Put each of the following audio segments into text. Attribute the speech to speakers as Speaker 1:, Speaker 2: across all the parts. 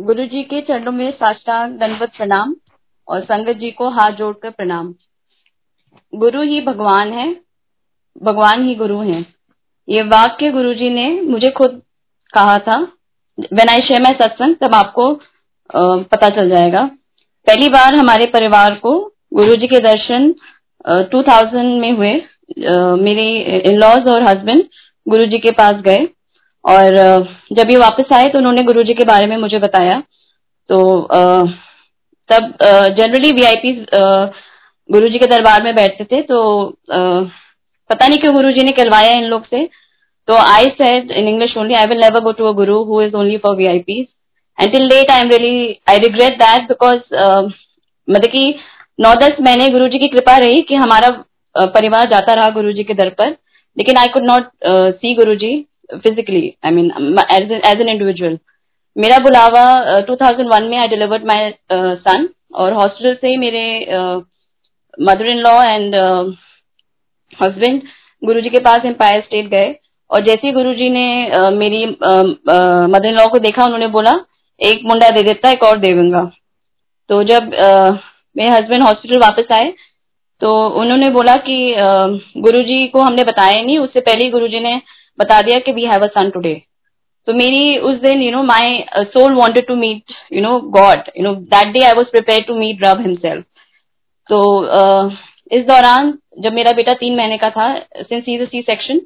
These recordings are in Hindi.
Speaker 1: गुरु जी के चरणों में साष्टांग दंडवत प्रणाम और संगत जी को हाथ जोड़कर प्रणाम। गुरु ही भगवान है, भगवान ही गुरु हैं। ये वाक्य गुरु जी ने मुझे खुद कहा था। वेन आई सत्संग तब आपको पता चल जाएगा। पहली बार हमारे परिवार को गुरु जी के दर्शन टू थाउज़ेंड में हुए। मेरे इन लॉज और हस्बैंड गुरु जी के पास गए। और जब ये वापस आए तो उन्होंने गुरु जी के बारे में मुझे बताया। तो तब जनरली वीआईपी गुरु जी के दरबार में बैठते थे। तो पता नहीं क्यों गुरु जी ने कहलवाया इन लोग से। तो I said in English only I will never go to a guru who is only for VIPs and till late I am really I regret that because मतलब कि नौ दस महीने गुरु जी की कृपा रही कि हमारा परिवार जाता रहा गुरु जी के दर पर। लेकिन आई could not see Guru ji physically I mean as an individual मेरा बुलावा uh, 2001 में आई डिलीवर्ड माय सन और हॉस्पिटल से मेरे mother in law and husband Guru ji के पास एम्पायर स्टेट गए और जैसे ही गुरु जी ने uh, मेरी मदर इन लॉ को देखा उन्होंने बोला एक मुंडा दे देता एक और दे दूँगा. तो जब uh, मेरे हस्बैंड हॉस्पिटल वापस आए तो उन्होंने बोला कि गुरु जी को हमने बताया नहीं उससे पहले ही गुरु जी ने बता दिया कि we have a son today तो मेरी उस दिन you know my soul wanted to meet you know God you know that day I was prepare to meet रब हिमसेल्फ तो इस दौरान जब मेरा बेटा तीन महीने का था सिंस इज़ सी सेक्शन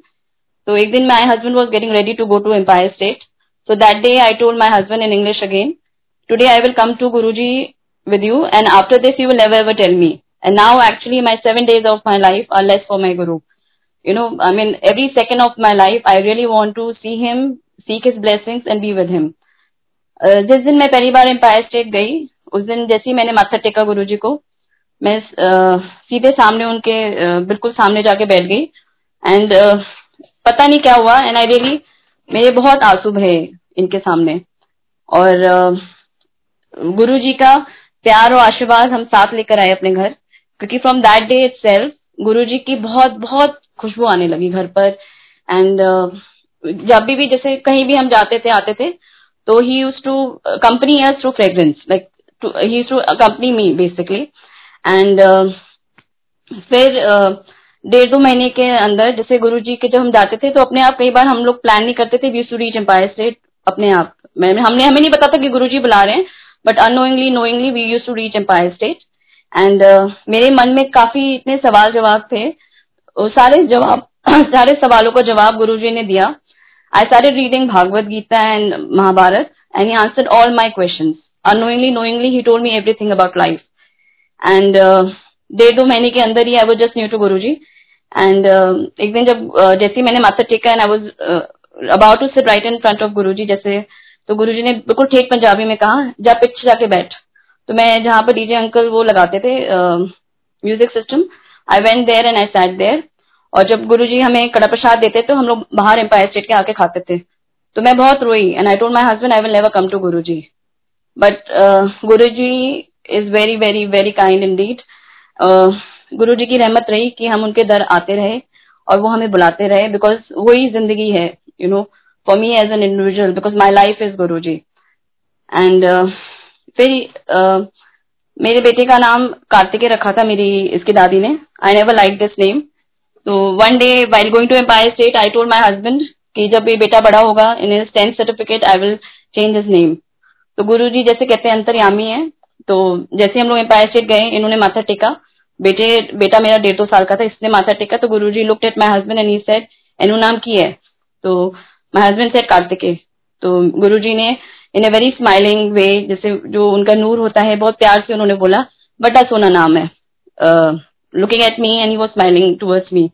Speaker 1: तो एक दिन my husband was getting ready to go to Empire State so that day I told my husband in English again today I will come to Guru ji with you and after this you will never ever tell me and now actually my seven days of my life are less for my guru you know i mean every second of my life i really want to see him seek his blessings and be with him. Uh, जिस दिन मैं पहली बार एम्पायर स्टेट गई उस दिन जैसे ही मैंने माथा टेका गुरु जी को मैं uh, सीधे सामने उनके uh, बिल्कुल सामने जाके बैठ गई। एंड uh, पता नहीं क्या हुआ एंड आई रियली मेरे बहुत आँसू भये इनके सामने। और गुरु जी का प्यार और आशीर्वाद हम साथ लेकर आए अपने घर क्योंकि from that day itself Guru ji की बहुत बहुत खुशबू आने लगी घर पर। एंड uh, जब भी भी जैसे कहीं भी हम जाते थे आते थे तो he used to company us through fragrance like he to company me basically and फिर uh, डेढ़ दो महीने के अंदर जैसे गुरु जी के जब हम जाते थे तो अपने आप कई बार हम लोग प्लान नहीं करते थे we to reach Empire State अपने आप। हमने हमें नहीं पता था कि गुरु जी बुला रहे हैं but unknowingly knowingly we used to reach Empire State and uh, मेरे मन में काफ़ी इतने सवाल जवाब थे। सारे जवाब सारे सवालों का जवाब गुरु जी ने दिया। आई सारे reading Bhagavad Gita and Mahabharata and he answer all my question unknowingly knowingly he told me everything about life and डेढ़ दो महीने के अंदर ही I was just new to Guru ji and uh, एक दिन जब uh, जैसे मैंने माथा टेका and I was about to sit right in front of Guru ji जैसे तो गुरु जी ने बिल्कुल ठीक पंजाबी में कहा जा पिछ जाके बैठ। तो मैं जहाँ पर डीजे अंकल वो लगाते थे music system I went there and I sat there और जब गुरुजी हमें कड़ा प्रसाद देते तो हम लोग बाहर एम्पायर स्टेट के आके खाते थे। तो मैं बहुत रोई and I told my husband I will never come to Guru ji but Guru ji is very very very kind indeed Guru ji की रहमत रही कि हम उनके दर आते रहे और वो हमें बुलाते रहे बिकॉज़ वही ज़िंदगी है you know for me as an individual because my life is Guru ji and फिर uh, मेरे बेटे का नाम कार्तिकेय रखा था मेरी इसकी दादी ने। I never like this name तो one day while going to Empire State I told my husband कि जब ये बेटा बड़ा होगा in tenth certificate I will change his name तो गुरु जी जैसे कहते हैं अंतर्यामी है। तो जैसे हम लोग एम्पायर स्टेट गए इन्होंने माथा टेका। बेटे बेटा मेरा डेढ़ दो साल का था इसने माथा टेका। तो Guru ji look at my husband and he said एनु नाम की है? तो माई हस्बैंड सेड कार्तिकेय तो गुरु जी ने इन ए वेरी स्माइलिंग वे जैसे जो उनका नूर होता है बहुत प्यार से उन्होंने बोला बड़ा सोना नाम है। Looking at me and he was smiling towards me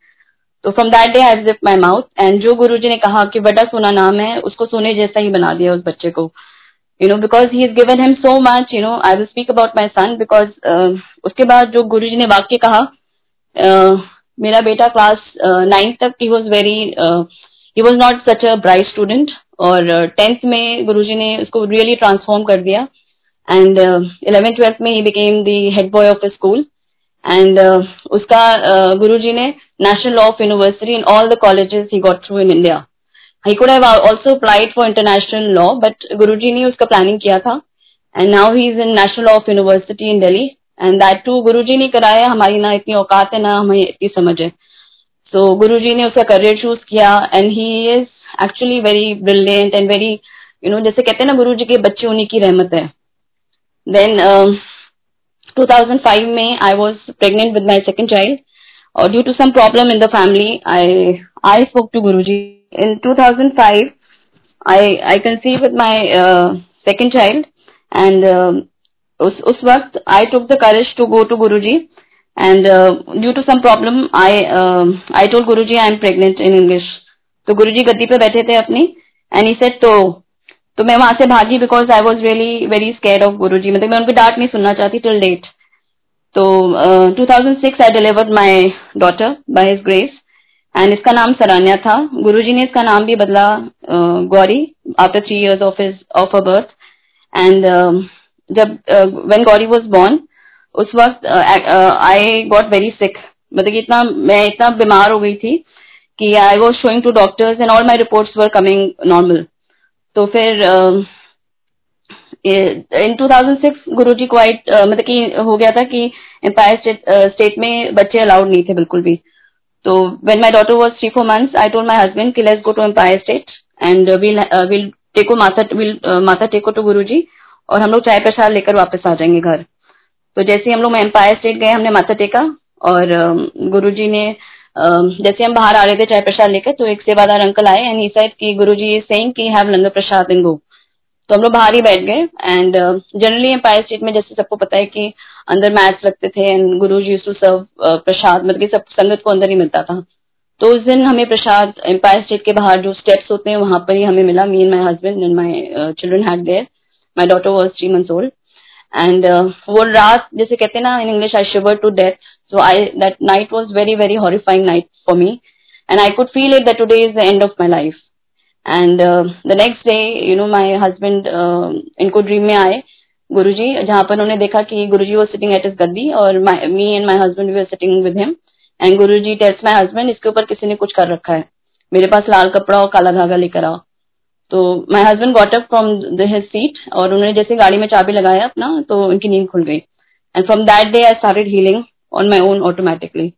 Speaker 1: तो from that day I zip my mouth and जो गुरु जी ने कहा कि बड़ा सोना नाम है उसको सोने जैसा ही बना दिया उस बच्चे को। You know because he is given him so much you know I speak about my son because uh, उसके बाद जो गुरु जी ने वाक्य कहा uh, मेरा बेटा क्लास नाइन्थ तक ही was very he was not such a bright student और टेंथ uh, में गुरुजी ने उसको रियली ट्रांसफॉर्म कर दिया. एंड इलेवेंथ ट्वेल्थ में he became the head boy of the school and उसका uh, गुरुजी ने national law of university in all the colleges he got through in India he could have also applied for international law but Guru ji ने उसका प्लानिंग किया था. And now he is in national of university in Delhi and that too Guru ji ने कराया. हमारी ना इतनी औकात है ना हमें इतनी समझ है. So, गुरु जी ने उसका करियर चूज़ किया and he is actually very brilliant and very you know जैसे कहते हैं ना गुरु जी के बच्चे उन्हीं की रहमत है। देन uh, 2005 में I was pregnant with my second child और due to some problem in the family I I spoke to Guru ji in 2005 I I conceive with my second child and उस वक्त I took the courage to go to Guru and due to some I told Guru ji I am pregnant in English तो गुरु जी गद्दी पे बैठे थे अपनी एंड ही सेट तो तो मैं वहाँ से भागी because I was really very scare of Guru ji मतलब मैं उनकी डांट नहीं सुनना चाहती टिल डेट तो two thousand six I delivered my daughter by his grace and इसका नाम सरान्या था. गुरु जी ने इसका नाम भी बदला uh, Gauri after three years of his of a birth and जब व्हेन गौरी वॉज़ बोर्न उस वक्त आई गॉट वेरी सिक मतलब इतना, मैं इतना बीमार हो गई थी कि I was showing to doctors and all my reports were coming normal तो फिर इन 2006 गुरुजी क्वाइट मतलब कि हो गया था कि एम्पायर स्टेट में बच्चे अलाउड नहीं थे बिल्कुल भी. तो when my daughter was three four months I told my husband कि let's go to Empire State and will will टेको माथा विल माथा टेको टू गुरुजी और हम लोग चाय प्रसाद लेकर वापस आ जाएँगे घर. तो जैसे हम लोग एम्पायर स्टेट गए, हमने माथा टेका और गुरुजी ने जैसे हम बाहर आ रहे थे चाय प्रसाद लेकर तो एक सेवादार अंकल आए एंड ही सेड कि गुरुजी इज़ सेइंग कि have langar prasad in go तो हम लोग बाहर ही बैठ गए एंड जनरली एम्पायर स्टेट में जैसे सबको पता है कि अंदर मैच लगते थे and Guru ji to serve प्रसाद मतलब सब संगत को अंदर ही मिलता था. तो उस दिन हमें प्रसाद एम्पायर स्टेट के बाहर जो स्टेप्स होते हैं, वहाँ पर ही हमें मिला. Me and my husband and my children had there my daughter was three months old and वो रात जैसे कहते ना in English I shiver to death so I that night was very very horrifying night for me and I could feel it that today is the end of my life and the next day you know my husband इनको ड्रीम में आए गुरु जी जहाँ पर उन्होंने देखा कि Guru ji was sitting at is गद्दी और me and my husband we are sitting with him and Guru ji test my husband इसके ऊपर किसी ने कुछ कर रखा है मेरे पास लाल कपड़ा और काला धागा लेकर आओ तो my husband got up from his seat और उन्होंने जैसे गाड़ी में चाबी लगाया अपना तो उनकी नींद खुल गई। And from that day I started healing on my own automatically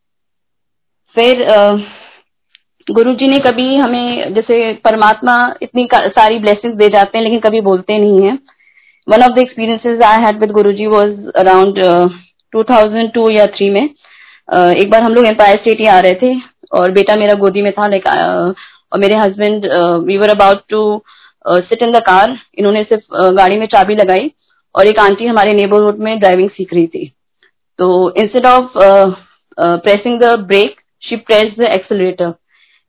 Speaker 1: फिर गुरु जी ने कभी हमें जैसे परमात्मा इतनी सारी ब्लेसिंग्स दे जाते हैं, लेकिन कभी बोलते नहीं है। One of the experiences I had with Guru ji was around two thousand two या थ्री में। एक बार हम लोग एम्पायर स्टेट ही आ रहे थे और बेटा मेरा गोदी में था लाइक और मेरे husband we were about to sit in the car इन्होंने सिर्फ़ uh, गाड़ी में चाबी लगाई और एक आंटी हमारे नेबरहुड में ड्राइविंग सीख रही थी। तो instead of pressing the brake she press the accelerator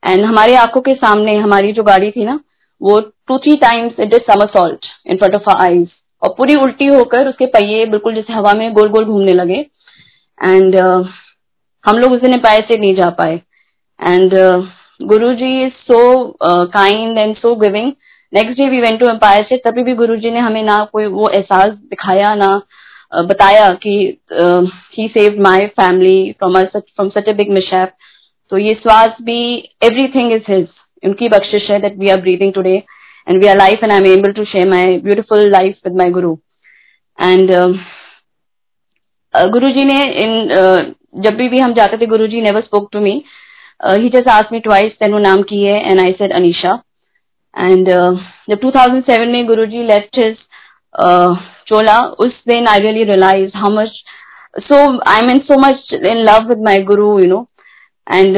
Speaker 1: and हमारे आँखों के सामने हमारी जो गाड़ी थी ना वो two three times it is somersault in front of eyes और पूरी उल्टी होकर उसके पहिए बिल्कुल जैसे हवा में गोल गोल घूमने लगे। एंड uh, हम लोग उस दिन पाए से नहीं जा पाए। And Guru ji is so kind and so giving next day we went to Empire से तभी भी गुरु जी ने हमें ना कोई वो एहसास दिखाया ना बताया कि he save my family from from such a big mishap तो ये श्वास भी एवरीथिंग इज़ हिज उनकी बख्शिश है that we are breathing today and we are life and I am able to share my beautiful life with my Guru and Guru जी ने इन uh, जब भी भी हम जाते थे Guru ji never spoke to me he just ask me twice तेनो नाम की है and I said Anisha and जब 2007 में गुरुजी लेफ़्ट हिज चोला उस दिन I really realise how much so I mean so much in love with my Guru you know and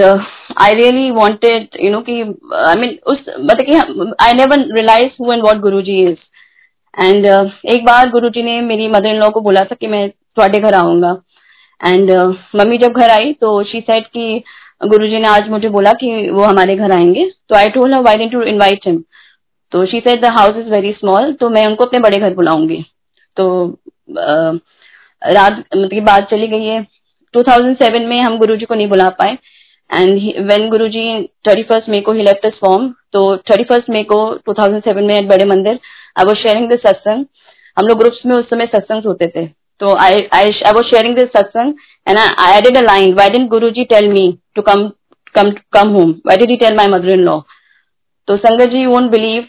Speaker 1: I really wanted you know की आई मीन उस मतलब की I never realise who and what Guru is and एक बार गुरु ने मेरी मदर इन लॉ को बोला था कि मैं थोड़े घर आऊँगा। एंड मम्मी जब घर आई तो शी सेट की uh, गुरुजी ने आज मुझे बोला कि वो हमारे घर आएँगे। तो I told her why invite him तो she said the house is very small तो मैं उनको अपने बड़े घर बुलाऊँगी। तो रात मतलब बात चली गई है। 2007 में हम गुरुजी को नहीं बुला पाए। And when Guru ji thirty first May को ही लेफ़्ट दिस फॉर्म तो थर्टी फ़र्स्ट मे को 2007 में एट बड़े मंदिर आई वॉज़ शेयरिंग दिस सत्संग हम लोग ग्रुप्स में उस समय सत्संग होते थे। तो I I I was sharing this satsang and I added a line why didn't Guru ji tell me to come come come home why did he tell my mother in law तो sangat ji won't believe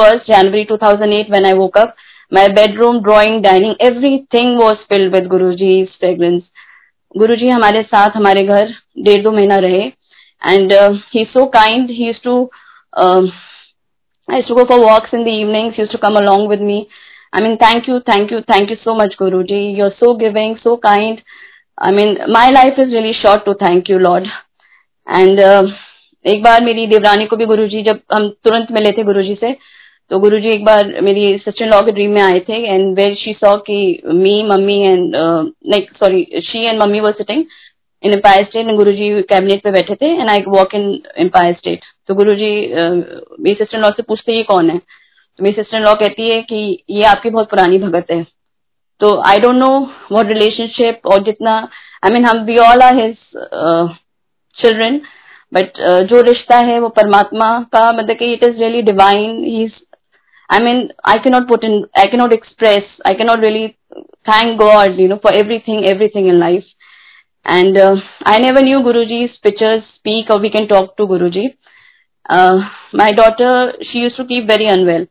Speaker 1: first January 2008 when I woke up my bedroom, drawing, dining, everything was filled with Guruji's fragrance. Guruji हमारे साथ हमारे घर डेढ़ दो महीना रहे and uh, he's so kind. He used to um, I used to go for walks in the evenings. He used to come along with me. I mean, thank you, thank you, thank you so much, Guruji. You're so giving, mean my life is really short to thank you lord uh, एक बार मेरी देवरानी को भी गुरुजी जब हम तुरंत मिले थे गुरुजी से तो गुरुजी एक बार मेरी सिस्टर लॉ के ड्रीम में आए थे एंड वेर शी सॉ की me mummy and like sorry she and mummy were sitting in Empire State and Guru ji cabinet पे बैठे थे and I walk in Empire State तो गुरु जी मेरी सिस्टर लॉ से पूछते ये कौन है? तो मेरी सिस्टर लॉ कहती है कि ये आपकी बहुत पुरानी भगत है। तो आई डोंट नो वो रिलेशनशिप और जितना आई मीन हम B all are his children but जो रिश्ता है वो परमात्मा का मतलब कि it is really divine he I mean I cannot put in I cannot express I cannot really thank God you know for everything everything in life and I never knew Guru ji pictures speak और we can talk to Guru ji my daughter she use to keep very unwell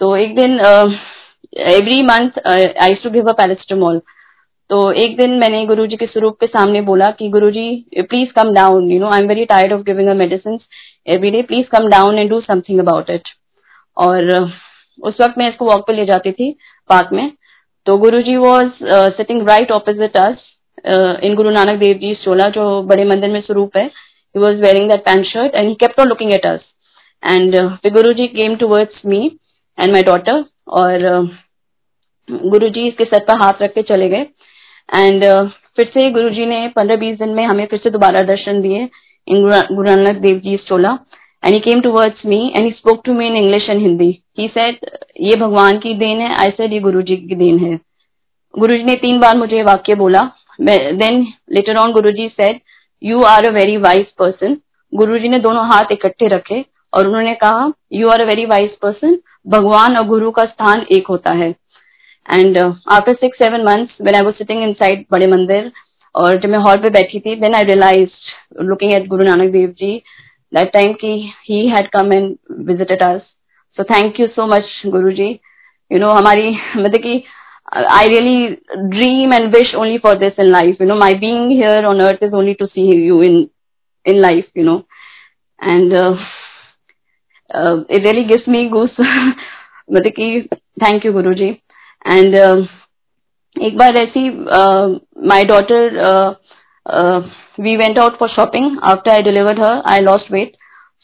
Speaker 1: तो एक दिन uh, every month I to give a paracetamol तो एक दिन मैंने गुरु जी के स्वरूप के सामने बोला कि Guruji please come down you know I am very tired of giving a medicine every day please come down and do something about it और uh, उस वक्त मैं इसको वॉक पे ले जाती थी पार्क में। तो Guru ji was sitting right opposite us in Guru Nanak Dev जी चोला जो बड़े मंदिर में स्वरूप है। He was wearing that pant shirt and he kept on looking at us. And uh, the guruji came towards me and my daughter और uh, गुरुजी इसके सर पर हाथ रख के चले गए। एंड फिर से गुरुजी ने पंद्रह बीस दिन में हमें फिर से दोबारा दर्शन दिए in Guru Nanak Dev ji chola and he came towards me and spoke to me in English and Hindi he said ये भगवान की देन है आई सेड ये गुरुजी की देन है. गुरुजी ने तीन बार मुझे वाक्य बोला। Then later on Guru ji said you are a very wise person Guruji ने दोनों हाथ इकट्ठे रखे और उन्होंने कहा you are a very wise person भगवान और गुरु का स्थान एक होता है and after six seven months when I was sitting inside बड़े मंदिर और जब मैं हॉल पे बैठी थी then I realise looking at Guru Nanak Dev ji that time की he had come and visited us so thank you so much Guru ji you no हमारी मतलब की really dream and wish only for this in life. You know, my being here on earth is only to see you in in life. You know, and uh, uh, it really gives me goose. मतलब कि thank you Guru ji and एक बार ऐसी my daughter we went out for shopping after I delivered her I lost weight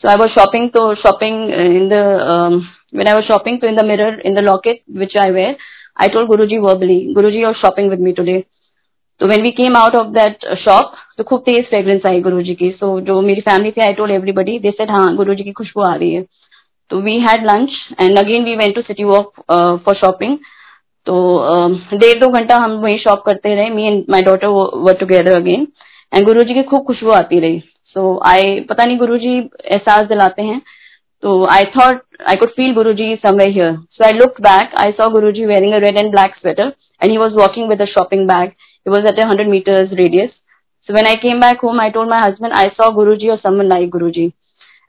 Speaker 1: so I was shopping to shopping in the um, when I was shopping to in the mirror in the locket which I wear I told Guruji verbally, Guruji, you're shopping with me today. तो when we came out of that shop तो खूब तेज फ्रेग्रेंस आई गुरु जी की। सो जो मेरी फैमिली थी I told everybody they said हाँ गुरु जी की खुशबू आ रही है। तो we had lunch and again we went to city walk for shopping तो um, डेढ़ दो घंटा हम वही शॉप करते रहे। Me and my daughter work together again and Guru ji की खूब खुशबू आती रही। सो आई पता नहीं गुरु जी एहसास दिलाते हैं। तो I thought I could feel Guru ji समय here so I look back I saw Guru ji wearing a red and black sweater and he was walking with a shopping bag It was at a 100 meters radius. So when I came back home, I told my husband I saw Guruji or someone like Guruji.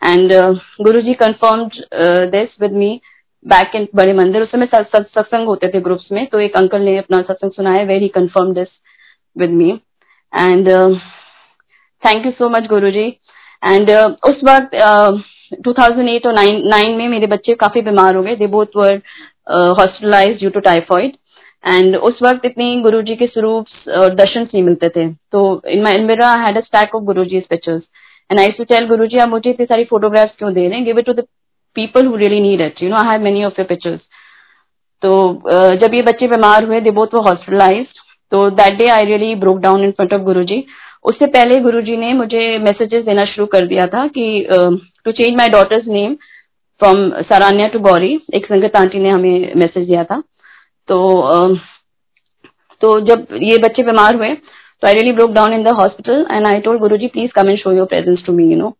Speaker 1: And uh, Guruji confirmed uh, this with me back in बड़े मंदिर उस समय सत्संग होते थे ग्रुप्स में तो एक अंकल ने अपना सत्संग सुनाया where he confirm this with me and thank you so much Guruji and उस वक्त uh, 2008 और 9, 9 में मेरे बच्चे काफ़ी बीमार हो गए they both were hospitalise due to typhoid and उस वक्त इतनी गुरु जी के स्वरूप और दर्शन नहीं मिलते थे। तो इन माई मेरा had a stack of Guru ji pictures and I to tell Guru ji आप मुझे इतनी सारी फोटोग्राफ्स क्यों दे रहे हैं? Give it to the people who really need it you know I have many of your pictures तो जब ये बच्चे बीमार हुए दे बोथ वर हॉस्पिटलाइज तो that day I really broke down in front of Guru ji उससे पहले गुरु जी ने मुझे मैसेजेस देना शुरू कर दिया था कि to change my daughter's name from Saranya to Gauri एक संगत आंटी ने हमें मैसेज दिया था। तो तो जब ये बच्चे बीमार हुए तो I really broke down in the hospital and I told Guruji please come and show your presence to me you know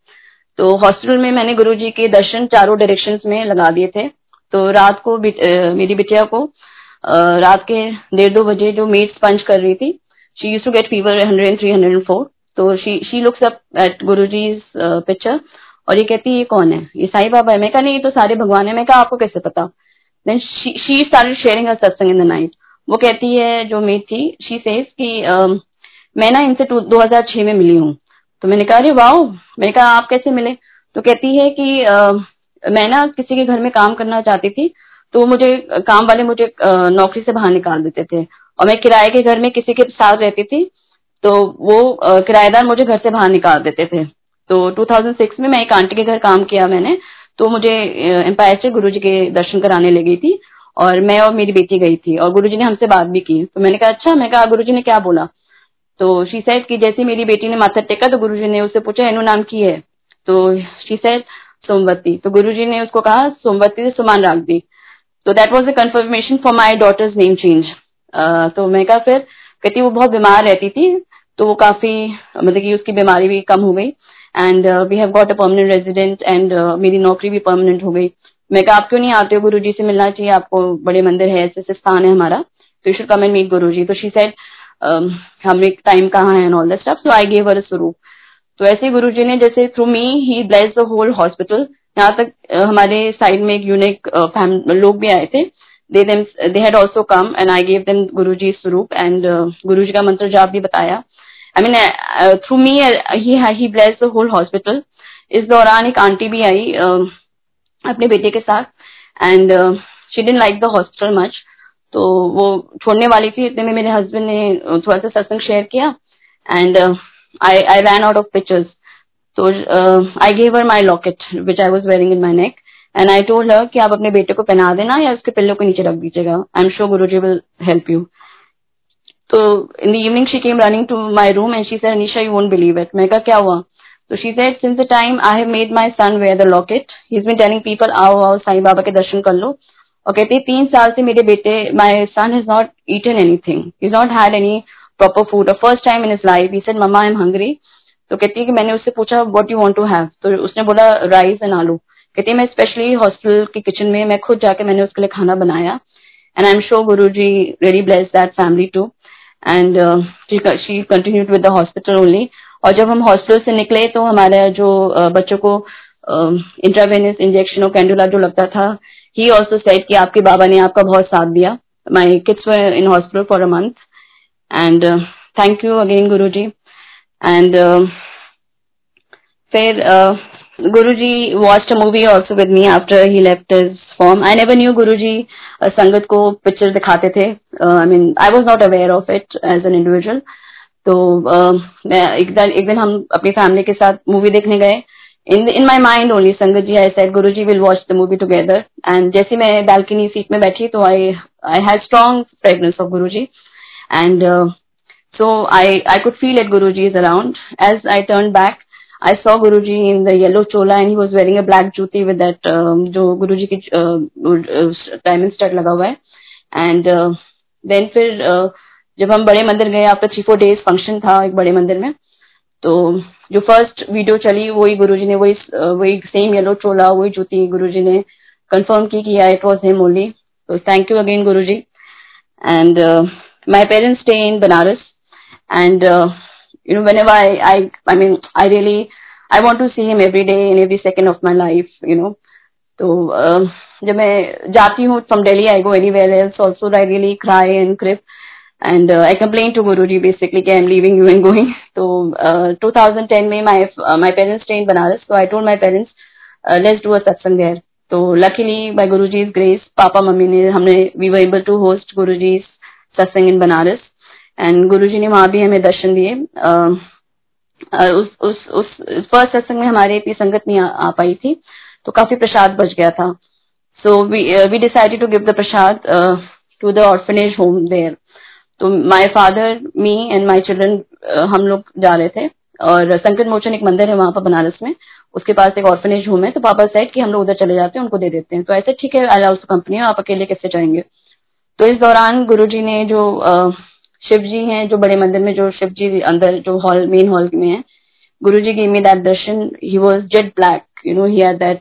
Speaker 1: तो हॉस्पिटल में मैंने गुरुजी के दर्शन चारों डायरेक्शंस में लगा दिए थे। तो रात को बिट, मेरी बिटिया को आ, रात के डेढ़ दो बजे जो मेड स्पंज कर रही थी she used to get fever 103, 104. तो she looks up at Guruji's uh, picture और ये कहती है ये कौन है? ये साई बाबा है? मैं कहा नहीं ये तो सारे भगवान है। मैं कहा आपको कैसे पता? Then she started sharing her satsang in the night वो कहती है जो मेट थी शी सेज कि uh, मैं ना इनसे 2006 में मिली हूँ। तो मैंने कहा अरे वाओ! मैंने कहा आप कैसे मिले? तो कहती है कि uh, मैं ना किसी के घर में काम करना चाहती थी तो मुझे काम वाले मुझे नौकरी से बाहर निकाल देते थे। और मैं किराए के घर में किसी के साथ रहती थी तो वो किराएदार मुझे घर से बाहर निकाल देते थे। तो 2006 में मैं एक आंटी के घर काम किया मैंने तो मुझे एम्पायर से गुरु जी के दर्शन कराने ले गई थी और मैं और मेरी बेटी गई थी और गुरु जी ने हमसे बात भी की। तो मैंने कहा अच्छा मैं कहा गुरु जी ने क्या बोला? तो शी सेड कि जैसे मेरी बेटी ने माथा टेका तो गुरु जी ने उससे पूछा एनु नाम की है? तो शी सेड सोमवती। तो गुरु जी ने उसको कहा, सोमवती से सुमान राख दी। तो that was the confirmation for my daughter's name change तो मैं कहा, फिर? कहती, वो बहुत बीमार रहती थी तो वो काफ़ी मतलब कि उसकी बीमारी भी कम हो गई। And we have got a permanent resident and मेरी नौकरी भी परमानेंट हो गई। मैं कहा आप क्यों नहीं आते हो गुरु जी से मिलना चाहिए? आपको बड़े मंदिर है ऐसे ऐसे स्थान है हमारा। तो शुड कम एंड मीट गुरु जी तो शी हम एक टाइम कहाँ है and all the stuff so I gave her swaroop तो ऐसे गुरु जी ने जैसे through me he bless the whole hospital यहाँ तक uh, हमारे साइड में एक यूनिक uh, लोग भी आए थे। They them they had also come and I gave them Guruji swaroop and Guruji का मंत्र जाप भी बताया। I mean through me he bless the whole hospital इस दौरान एक आंटी भी आई uh, अपने बेटे के साथ and she didn't like the hospital much तो वो छोड़ने वाली थी इतने में मेरे हस्बैंड ने थोड़ा सा सत्संग शेयर किया and I I ran out of pictures तो I gave her my locket which I was wearing in my neck and I told her कि आप अपने बेटे को पहना देना या उसके पिल्लों के नीचे रख दीजिएगा। आई am sure Guru ji will help you तो in the evening she came running to my room and she said Anisha you won't believe it मैं कहा, क्या हुआ? तो she said since the time I have made my son wear the locket he is been telling people आओ आओ, साईं बाबा के दर्शन कर लो और कहते तीन साल से मेरे बेटे my son has not eaten anything he not had any proper food first time in his life he said mama I am hungry तो कहती है कि मैंने उससे पूछा what you want to have तो उसने बोला राइस एंड आलू कहती है, मैं स्पेशली हॉस्टल के किचन में, मैं खुद जाके मैंने उसके लिए खाना बनाया. And I am sure Guru ji very bless that family too and she continued with the hospital only और जब हम हॉस्पिटल से निकले तो हमारे जो uh, बच्चों को इंट्रावेनियस इंजेक्शन और कैंडुला जो लगता था ही ऑल्सो सेट कि आपके बाबा ने आपका बहुत साथ दिया। My kids were in hospital for a month and thank you again Guru ji and फिर uh, Guruji watched a movie also with me after he left his form. I never knew Guruji uh, संगत को पिक्चर दिखाते थे I mean I was not aware of it as an individual तो uh, मैं एक दिन एक दिन हम अपनी फैमिली के साथ मूवी देखने गए in in my mind only sangat ji i said guruji will watch the movie together and जैसे मैं balcony seat में बैठी तो i i had strong fragrance of guruji and uh, so i i could feel it guruji is around as i turned back I saw Guruji in the yellow chola and he was wearing a black juti with that um, जो की डायमंड स्टड लगा हुआ है एंड देन फिर uh, जब हम बड़े मंदिर गए after three four days function था एक बड़े मंदिर में तो जो फ़र्स्ट वीडियो चली वही गुरुजी ने वही वही सेम येलो चोला वही जूती गुरुजी ने कंफर्म की कि इट वाज हिम ओनली तो thank you again Guruji and my parents stay in Banaras and you know whenever i i i mean i really i want to see him every day in every second of my life you know. तो uh, जब मैं जाती हूँ from Delhi I go anywhere else also I really cry and crib and I complain to Guru ji basically कि I am leaving you and going तो uh, 2010 में my my parents stay in Banaras तो I told my parents let's do a satsang there तो luckily by Guru ji grace पापा मम्मी ने हमने we were able to host Guru ji satsang in Banaras and Guru ji ने वहाँ भी हमें दर्शन दिए। उस उस उस फ़र्स्ट सत्संग में हमारे इतनी संगत नहीं आ, आ पाई थी तो काफ़ी प्रसाद बच गया था। So we decided to give the prasad to the orphanage home there तो my father me and my children हम लोग जा रहे थे। और संकट मोचन एक मंदिर है वहाँ पर बनारस में। उसके पास एक ऑर्फनेज होम है। तो पापा सेट कि हम लोग उधर चले जाते हैं उनको दे देते हैं। तो ऐसे ठीक है कंपनी आप अकेले कैसे जाएँगे? तो इस दौरान गुरु जी ने जो uh, शिव जी हैं जो बड़े मंदिर में जो शिव जी अंदर जो हॉल मेन हॉल में है। Guru ji give me darshan he was jet black you know he had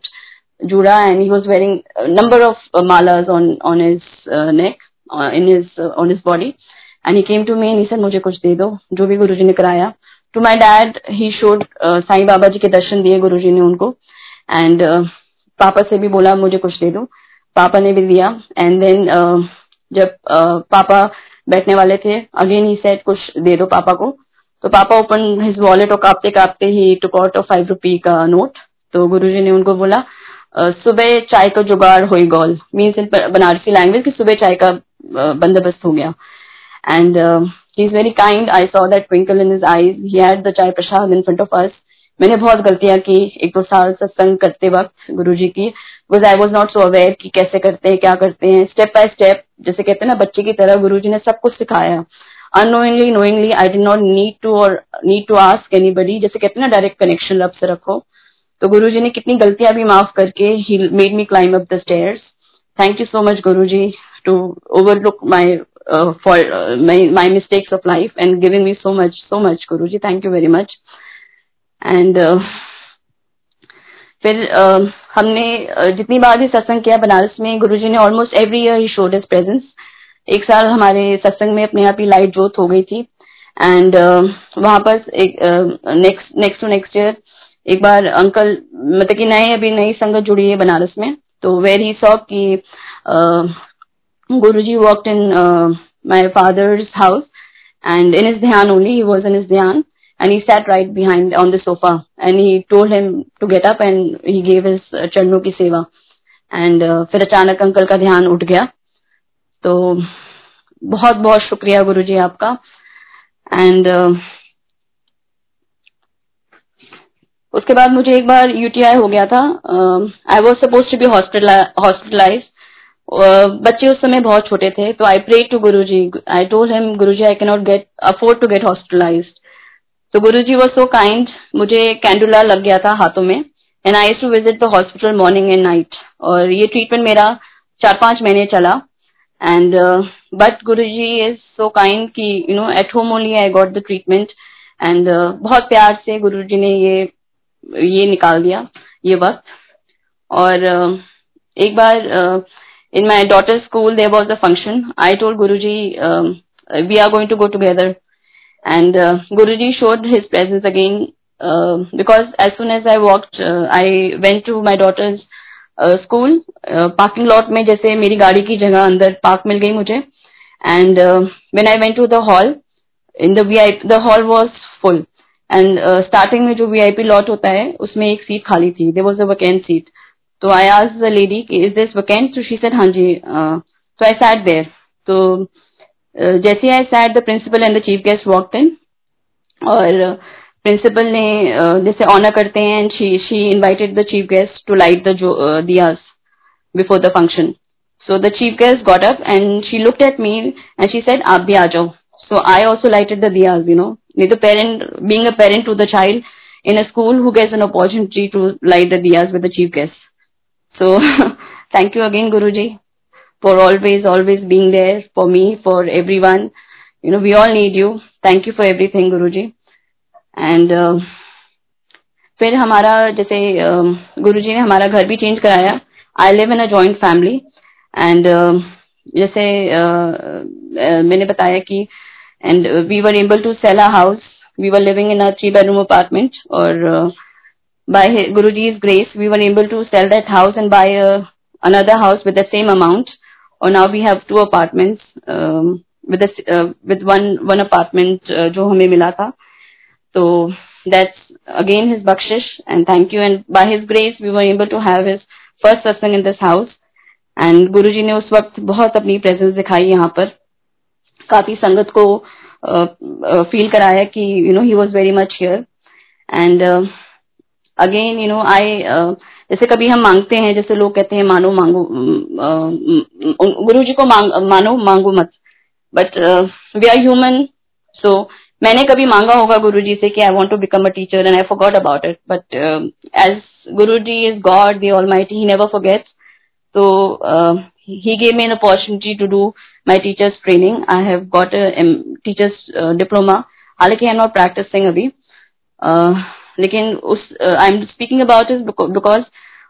Speaker 1: uh, malas on on his uh, neck uh, in his uh, on his body. And he came to me and he said मुझे कुछ दे दो जो भी गुरुजी ने कराया। To my dad he showed Sai Baba ji के दर्शन दिए गुरुजी ने उनको। एंड uh, पापा से भी बोला मुझे कुछ दे दो। पापा ने भी दिया। एंड देन जब पापा बैठने वाले थे। अगेन ही सेड कुछ दे दो पापा को. तो पापा ओपन हिज वॉलेट और कांपते कांपते ही took out of five rupee का नोट तो गुरुजी ने उनको बोला सुबह चाय का जुगाड़ हुई गॉल। मीन्स इन बनारसी लैंग्वेज कि सुबह चाय का बंदोबस्त हो गया। And he is very kind I saw that twinkle in his eyes he had the chai prasad in front of us मैंने बहुत गलतियाँ की एक दो साल सत्संग करते वक्त गुरु जी की। Because I was not so aware कि कैसे करते हैं, क्या करते हैं। स्टेप बाय स्टेप जैसे कहते हैं ना, बच्चे की तरह गुरु जी ने सब कुछ सिखाया। Unknowingly knowingly I did not need to और need to ask anybody जैसे कहते हैं ना डायरेक्ट कनेक्शन रब से रखो। तो गुरु जी ने कितनी गलतियाँ भी माफ़ करके ही made me climb up the stairs thank you so much Guru ji to overlook my for my mistakes of life and giving me so much so much Guru ji thank you very much and फिर uh, हमने uh, जितनी बार भी सत्संग किया बनारस में गुरुजी ने almost every year he showed his presence एक साल हमारे सत्संग में अपने आप ही लाइट जोत हो गई थी. एंड uh, वहाँ पर next next to next year एक बार अंकल मतलब कि नए अभी नई संगत जुड़ी है बनारस में. तो वेर ही सॉ की Guru ji work in my father's house and in his dhyan only he was in his dhyan and he sat right behind on the sofa and he told him to get up and he gave his uh, चरणों की सेवा एंड uh, फिर अचानक अंकल का ध्यान उठ गया तो बहुत बहुत शुक्रिया गुरु जी आपका एंड uh, उसके बाद मुझे एक बार यूटीआई हो गया था I was supposed to be hospitalise बच्चे उस समय बहुत छोटे थे तो I pray to Guru ji I told him Guru ji I cannot get afford to get hospitalised तो Guru ji was so kind मुझे कैंडुला लग गया था हाथों में and I to visit the hospital morning and night और ये ट्रीटमेंट मेरा चार पाँच महीने चला and but Guru ji is so kind कि you know at home only I got the treatment and बहुत प्यार से गुरु जी ने ये ये निकाल दिया ये वक्त. और uh, एक बार in my daughter school there was a function I told Guru ji we are going to go together and uh, Guruji showed his presence again uh, because as soon as I walked, uh, I went to my daughter's uh, school. Uh, parking lot में जैसे मेरी गाड़ी की जगह अंदर पार्क मिल गई मुझे and uh, when I went to the hall, in the VIP, the hall was full. And starting uh, में जो वीआईपी लॉट होता है उसमें एक सीट खाली थी there was a vacant seat तो आई आज the lady is this vacant तो शी सेड हाँ जी तो आई सैट देयर तो जैसे I sat the principal and the chief guest walk in और प्रिंसिपल ने जैसे ऑनर करते हैं and she she invited the chief guest to light the diyas before the function so the chief guest got up and she looked at me and she said आप भी आ जाओ so I also lighted the diyas you know नहीं तो parent being a parent to the child in a school who gets an opportunity to light the diyas with the chief guest. So, thank you again, Guruji. for always, always being there for me, for everyone. You know, we all need you. Thank you for everything, Guruji. And uh, फिर हमारा जैसे गुरुजी ने हमारा घर भी चेंज कराया I live in a joint family and जैसे uh, uh, मैंने बताया कि and we were able to sell a house we were living in a three bedroom apartment और by Guruji's grace, we were able to sell that house and buy a, another house with the same amount. और now we have two apartments with with one one apartment जो हमें मिला था। तो that's again his bakhshish and thank you and by his grace we were able to have his first satsang in this house and Guru ji ने उस वक्त बहुत अपनी प्रेजेंस दिखाई यहाँ पर। काफ़ी संगत को फील uh, uh, कराया कि you know he was very much here and again you know I जैसे कभी हम मांगते हैं जैसे लोग कहते हैं मानो मांगो गुरु जी को मांग, मानो मांगो मत but we are human so मैंने कभी मांगा होगा गुरु जी से कि I want to become a teacher and I forgot about it but as Guru ji is God the almighty he never forgets तो he gave me an opportunity to do my teacher's training. I have got a uh. हालाँकि आई एम नॉट प्रैक्टिसिंग अभी uh, लेकिन उस I am speaking about is because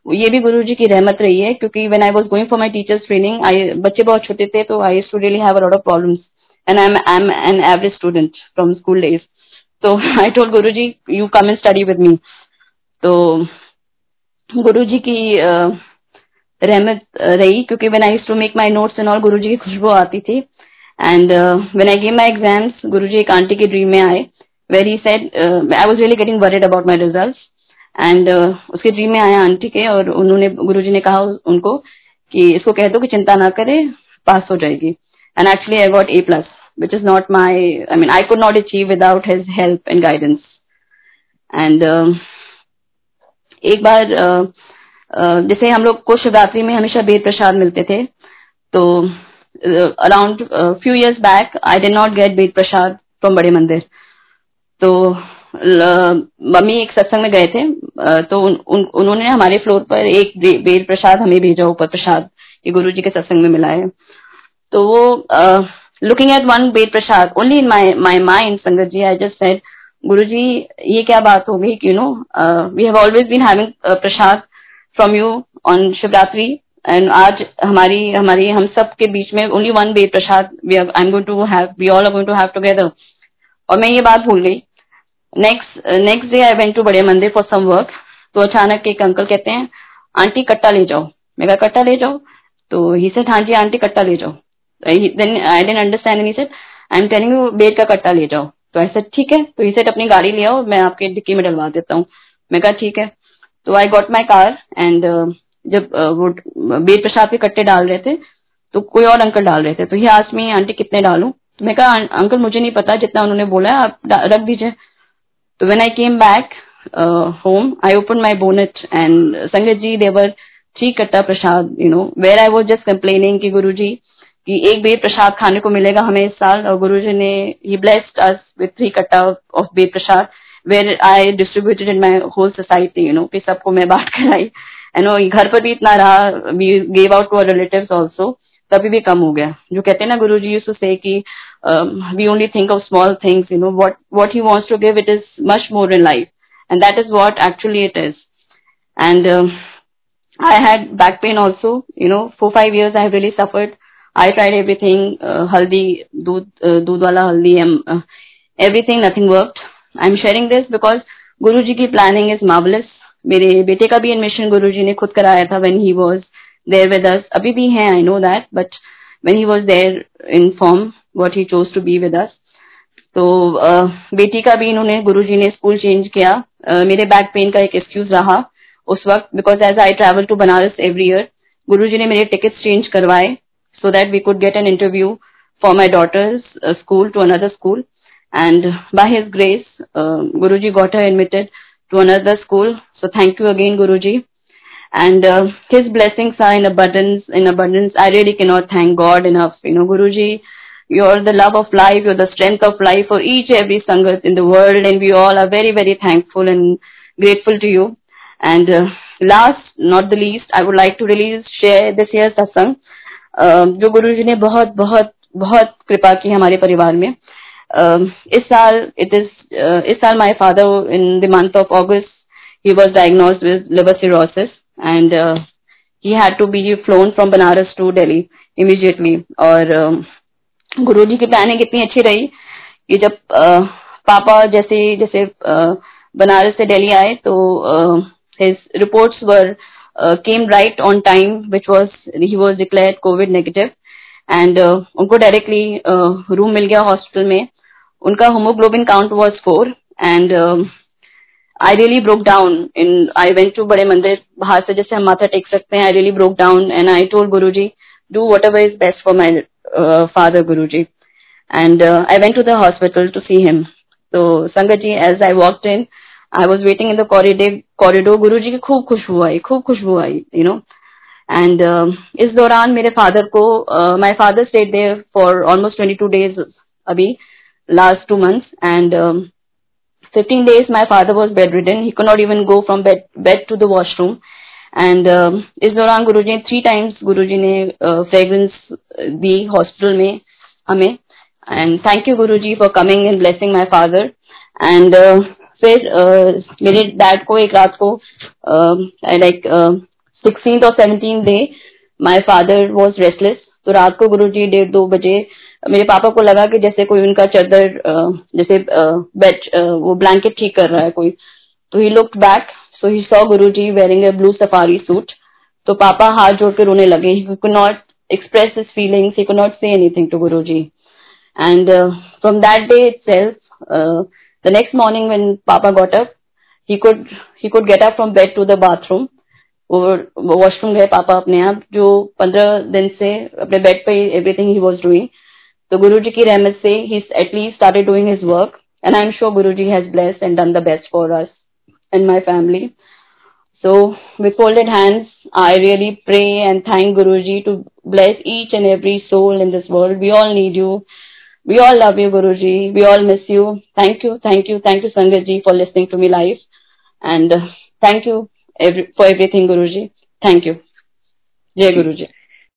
Speaker 1: ये भी गुरु जी की रहमत रही है, क्योंकि when I was going for my teachers training I बच्चे बहुत छोटे थे तो I to really have lot of problems and I am I am an average student from school days तो I told Guru ji you come and study with me तो गुरु जी की रहमत रही, क्योंकि when I to make my notes and all Guruji की खुशबू आती थी. And when I gave my exams Guru ji एक आंटी के ड्रीम में आए. Where he said I was really getting worried about my results and उसके ड्रीम में आया आंटी के और उन्होंने गुरुजी ने कहा उनको कि इसको कह दो कि चिंता ना करे पास हो जाएगी। And actually I got A plus is not my i mean i could not achieve without his help and guidance. And uh, एक बार uh, uh, जैसे हम लोग को शिवरात्रि में हमेशा बेद प्रसाद मिलते थे तो around few years back I did not get bed prasad from Bade Mandir. तो मम्मी एक सत्संग में गए थे तो उन, उन, उन्होंने हमारे फ्लोर पर एक बेल प्रसाद हमें भेजा ऊपर प्रसाद ये गुरु जी के सत्संग में मिला है। तो वो looking at one bel prasad only in my my mind sangat ji I just said Guru जी ये क्या बात हो गई you know we have always been having prasad from you on Shivratri and आज हमारी हमारी हम सब के बीच में only one bel prasad we I am going to have we all are going to have together और मैं ये बात भूल गई। Next next day I went to Bade Mandir for some work तो अचानक एक अंकल कहते हैं आंटी कट्टा ले जाओ। मैं कहा कट्टा ले जाओ? तो ही सेड हाँ जी आंटी कट्टा ले जाओ। Then I didn't understand and said I am telling you bed का कट्टा ले जाओ। तो ऐसा ठीक है। तो इसे अपनी गाड़ी ले आओ मैं आपके डिक्की में डलवा देता हूँ। मैं कहा ठीक है। तो I got my car and जब uh, वो बेड प्रसाद के कट्टे डाल रहे थे तो कोई और अंकल डाल रहे थे। तो ये आज में आंटी कितने डालू? तो मैं कहा अंकल, मुझे नहीं पता जितना उन्होंने बोला है, आप रख दीजिए. तो when I came back home I open my bonnet and sangat ji there were three katta prasad you know where I was just complaining की गुरु जी कि एक बेर प्रसाद खाने को मिलेगा हमें इस साल, और गुरु जी ने he blessed us with three katta of ber prasad where I distributed in my whole society you know कि सबको मैं बांट कर आई एंड घर पर भी इतना रहा we gave out to relative also तभी भी कम हो गया जो कहते हैं ना गुरु जी यूज़ टू से कि we only think of small things you know what what he wants to give it is much more in life and that is what actually it is and I had back pain also, you know, four, five years I have really suffered. I tried everything, uh, haldi, dood, uh, dood wala haldi, um, uh, everything, nothing worked. I'm sharing this because गुरु जी की प्लानिंग इज़ मार्वलस मेरे बेटे का भी एडमिशन गुरु जी ने खुद कराया था when he was there with us अभी भी है I know that but when he was there in form what he chose to be with us तो uh, बेटी का भी इन्होंने गुरु जी ने स्कूल चेंज किया uh, मेरे बैक पेन का एक एक्सक्यूज रहा उस वक्त because as I travel to Banaras every year Guru ji ने मेरे टिकट चेंज करवाए that we could get an interview for my daughter's uh, school to another school. And by his grace, uh, Guruji got her admitted to another school. So thank you again, Guruji. And uh, his blessings are in abundance. In abundance, I really cannot thank God enough. You know, Guruji, you're the love of life. You're the strength of life for each every sangat in the world, and we all are very, very thankful and grateful to you. And uh, last, not the least, I would like to really share this year's satsang. जो गुरु जी ने बहुत बहुत बहुत कृपा की हमारे परिवार में इस साल इट इज इस साल my father in the month of August he was diagnosed with liver cirrhosis and he had to be flown from Banaras to Delhi immediately और um, गुरु जी की प्लानिंग इतनी अच्छी रही कि जब uh, पापा जैसे जैसे uh, बनारस से डेली आए तो his report were came right on time which was he was declare covid negative and उनको डायरेक्टली रूम uh, मिल गया हॉस्पिटल में. उनका haemoglobin count was four and I really broke down in I went to बड़े मंदिर बाहर से जैसे हम माथा टेक सकते हैं I really broke down and I told Guruji do whatever is best for my uh, father Guruji and uh, I went to the hospital to see him so Sangat ji as I walked in I was waiting in the corridor corridor Guru ji की खूब खुशबू आई खूब खुशबू आई यू नो एंड इस दौरान मेरे फादर को my father stayed there for almost twenty two days अभी last two months and fifteen days my father was bedridden he could not even go from bed bed to the washroom and इस दौरान गुरु जी थ्री टाइम्स गुरु जी ने फ्रेग्रेंस uh, दी हॉस्पिटल में हमें। And thank you Guru ji for coming and blessing my father and फिर मेरे डैड को एक रात को लाइक सिक्सटीन और seventeen day my father was restless तो रात को गुरु जी डेढ़ दो बजे, मेरे पापा को लगा कि जैसे कोई उनका चादर जैसे बेड वो ब्लैंकेट ठीक कर रहा है कोई। तो he look back so he saw Guru ji wearing a blue safari suit तो पापा हाथ जोड़ के रोने लगे। Not express this feeling not say anything to Guru ji and from that day itself the next morning when पापा got up he could he could get up from bed to the bathroom वो वॉशरूम गए, पापा अपने आप जो पंद्रह दिन से अपने बेड पे एवरीथिंग ही वॉज़ डूइंग तो गुरु जी की रहमत से he at least started doing his work and I am sure Guru has bless and done the best for us and my family so with folded hands I really pray and thank Guru ji to bless each and every soul in this world we all need you we all love you Guru ji we all miss you thank you thank you thank you sangat ji for listening to me life and thank you every, for everything, Guruji. Thank you. Jai Guruji.